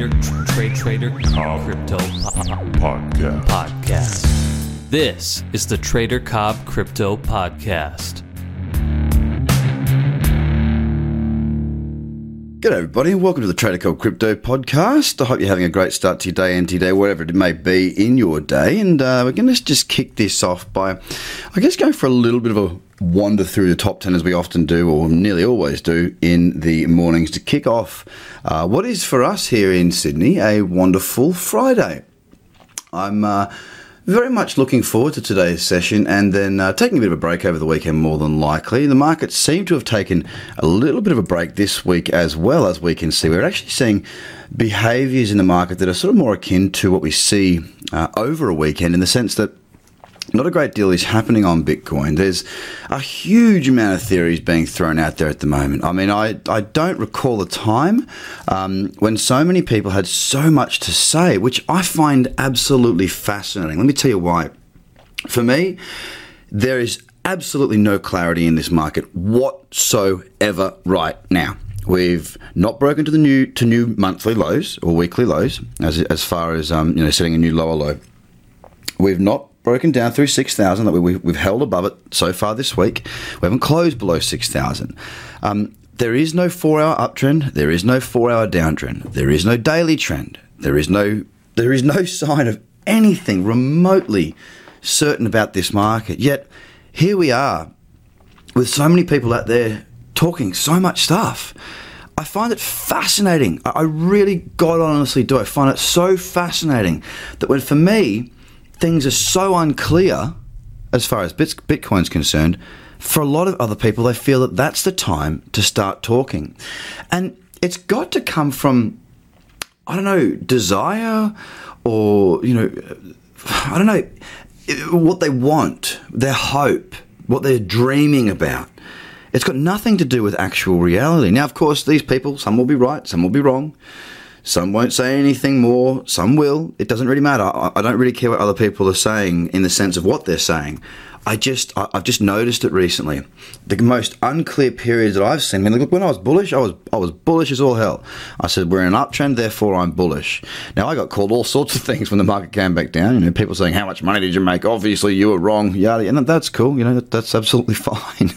Trader, tr- trade, trader, crypto po- Podcast. podcast. This is the Trader Cobb Crypto Podcast. G'day, everybody, and welcome to the Trader Cobb Crypto Podcast. I hope you're having a great start to your day and to your day, whatever it may be in your day. And uh, we're going to just kick this off by, I guess, going for a little bit of a wander through the top 10 as we often do, or nearly always do, in the mornings to kick off uh, what is for us here in Sydney a wonderful Friday. I'm uh, very much looking forward to today's session and then uh, taking a bit of a break over the weekend, more than likely. The markets seem to have taken a little bit of a break this week as well, as we can see. We're actually seeing behaviours in the market that are sort of more akin to what we see uh, over a weekend in the sense that not a great deal is happening on Bitcoin. There's a huge amount of theories being thrown out there at the moment. I mean, I, I don't recall a time um, when so many people had so much to say, which I find absolutely fascinating. Let me tell you why. For me, there is absolutely no clarity in this market whatsoever right now. We've not broken to the new to new monthly lows or weekly lows as as far as um, you know setting a new lower low. We've not broken down through 6,000 that we, we've held above it so far this week. We haven't closed below 6,000. Um, there is no four hour uptrend. There is no four hour downtrend. There is no daily trend. There is no there is no sign of anything remotely certain about this market. Yet here we are with so many people out there talking so much stuff. I find it fascinating. I I really, God honestly do. I find it so fascinating that when for me, things are so unclear as far as Bitcoin's concerned, for a lot of other people, they feel that that's the time to start talking. And it's got to come from, I don't know, desire or, you know, I don't know, what they want, their hope, what they're dreaming about. It's got nothing to do with actual reality. Now, of course, these people, some will be right, some will be wrong. Some won't say anything more, some will. It doesn't really matter. I, I don't really care what other people are saying in the sense of what they're saying. I just, I, I've just noticed it recently. The most unclear periods that I've seen. I mean, look, when I was bullish, I was, I was bullish as all hell. I said we're in an uptrend, therefore I'm bullish. Now I got called all sorts of things when the market came back down. You know, people saying how much money did you make? Obviously you were wrong. Yada, and that's cool. You know, that, that's absolutely fine.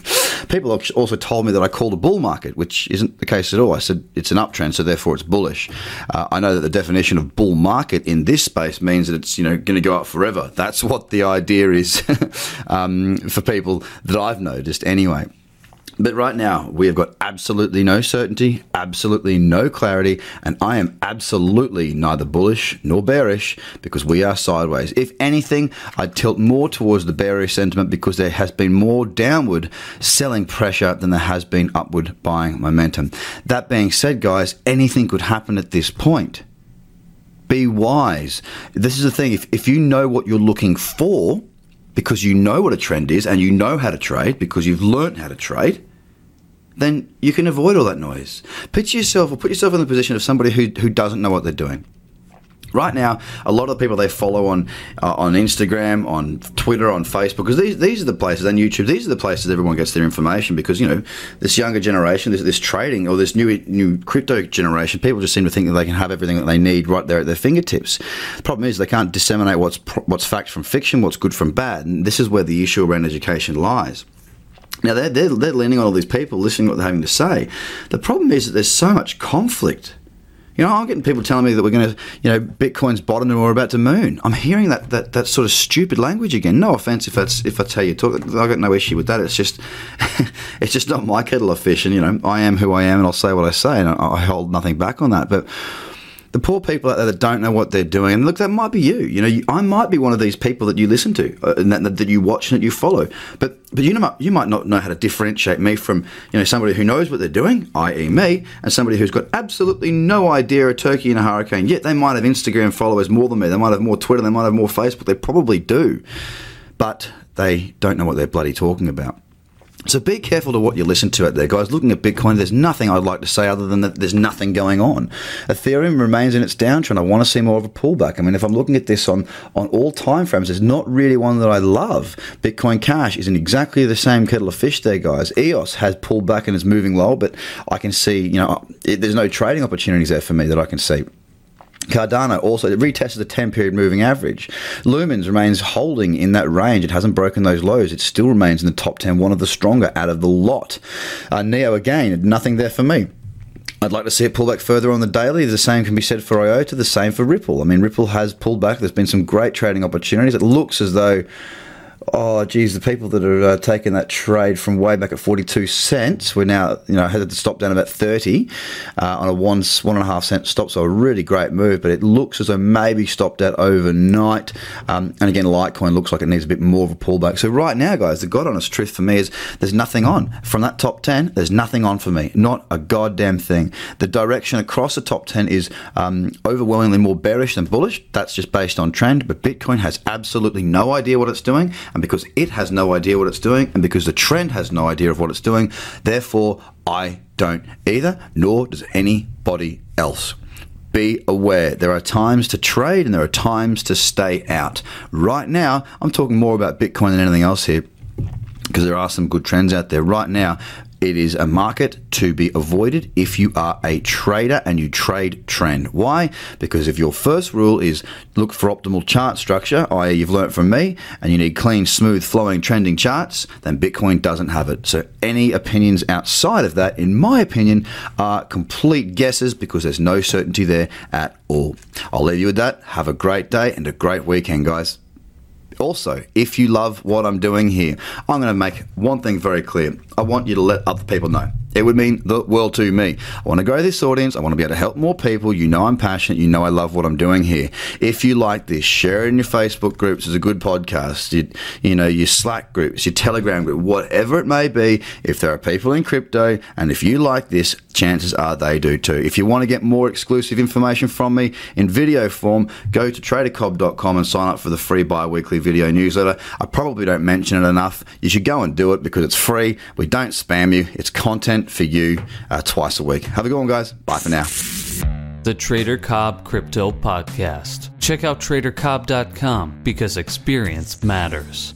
People also told me that I called a bull market, which isn't the case at all. I said it's an uptrend, so therefore it's bullish. Uh, I know that the definition of bull market in this space means that it's you know going to go up forever. That's what the idea is um, for people that I've noticed anyway. But right now, we have got absolutely no certainty, absolutely no clarity, and I am absolutely neither bullish nor bearish because we are sideways. If anything, I'd tilt more towards the bearish sentiment because there has been more downward selling pressure than there has been upward buying momentum. That being said, guys, anything could happen at this point. Be wise. This is the thing if, if you know what you're looking for, because you know what a trend is and you know how to trade because you've learnt how to trade, then you can avoid all that noise. Picture yourself or put yourself in the position of somebody who, who doesn't know what they're doing. Right now, a lot of the people they follow on uh, on Instagram, on Twitter, on Facebook, because these these are the places, and YouTube, these are the places everyone gets their information. Because you know, this younger generation, this, this trading or this new new crypto generation, people just seem to think that they can have everything that they need right there at their fingertips. The problem is they can't disseminate what's what's fact from fiction, what's good from bad, and this is where the issue around education lies. Now they're, they're, they're leaning on all these people, listening to what they're having to say. The problem is that there's so much conflict. You know, I'm getting people telling me that we're going to, you know, Bitcoin's bottomed and we're about to moon. I'm hearing that, that that sort of stupid language again. No offense if that's if I tell you talk, I got no issue with that. It's just, it's just not my kettle of fish. And you know, I am who I am, and I'll say what I say, and I, I hold nothing back on that. But the poor people out there that don't know what they're doing, and look, that might be you. You know, you, I might be one of these people that you listen to uh, and that, that you watch and that you follow. But but you know, you might not know how to differentiate me from you know somebody who knows what they're doing, i.e., me, and somebody who's got absolutely no idea a turkey in a hurricane. Yet they might have Instagram followers more than me. They might have more Twitter. They might have more Facebook. They probably do, but they don't know what they're bloody talking about. So be careful to what you listen to out there, guys. Looking at Bitcoin, there's nothing I'd like to say other than that there's nothing going on. Ethereum remains in its downtrend. I want to see more of a pullback. I mean, if I'm looking at this on, on all time frames, there's not really one that I love. Bitcoin Cash is in exactly the same kettle of fish there, guys. EOS has pulled back and is moving low, but I can see, you know, it, there's no trading opportunities there for me that I can see. Cardano also retested the 10 period moving average. Lumens remains holding in that range. It hasn't broken those lows. It still remains in the top 10, one of the stronger out of the lot. Uh, Neo, again, nothing there for me. I'd like to see it pull back further on the daily. The same can be said for IOTA, the same for Ripple. I mean, Ripple has pulled back. There's been some great trading opportunities. It looks as though oh geez, the people that are uh, taking that trade from way back at 42 cents, we're now, you know, had to stop down about 30 uh, on a one, one and a half cent stop. So a really great move, but it looks as though maybe stopped out overnight. Um, and again, Litecoin looks like it needs a bit more of a pullback. So right now, guys, the God honest truth for me is there's nothing on. From that top 10, there's nothing on for me. Not a goddamn thing. The direction across the top 10 is um, overwhelmingly more bearish than bullish. That's just based on trend, but Bitcoin has absolutely no idea what it's doing and because it has no idea what it's doing, and because the trend has no idea of what it's doing, therefore I don't either, nor does anybody else. Be aware. There are times to trade and there are times to stay out. Right now, I'm talking more about Bitcoin than anything else here because there are some good trends out there. Right now, it is a market to be avoided if you are a trader and you trade trend. Why? Because if your first rule is look for optimal chart structure, i.e., you've learnt from me, and you need clean, smooth, flowing, trending charts, then Bitcoin doesn't have it. So any opinions outside of that, in my opinion, are complete guesses because there's no certainty there at all. I'll leave you with that. Have a great day and a great weekend, guys. Also, if you love what I'm doing here, I'm going to make one thing very clear. I want you to let other people know. It would mean the world to me. I want to grow this audience. I want to be able to help more people. You know I'm passionate. You know I love what I'm doing here. If you like this, share it in your Facebook groups. It's a good podcast. You, you know, your Slack groups, your Telegram group, whatever it may be. If there are people in crypto and if you like this, chances are they do too. If you want to get more exclusive information from me in video form, go to tradercobb.com and sign up for the free bi-weekly video newsletter. I probably don't mention it enough. You should go and do it because it's free. We don't spam you. It's content for you uh, twice a week. Have a good one, guys. Bye for now. The Trader Cobb Crypto Podcast. Check out tradercobb.com because experience matters.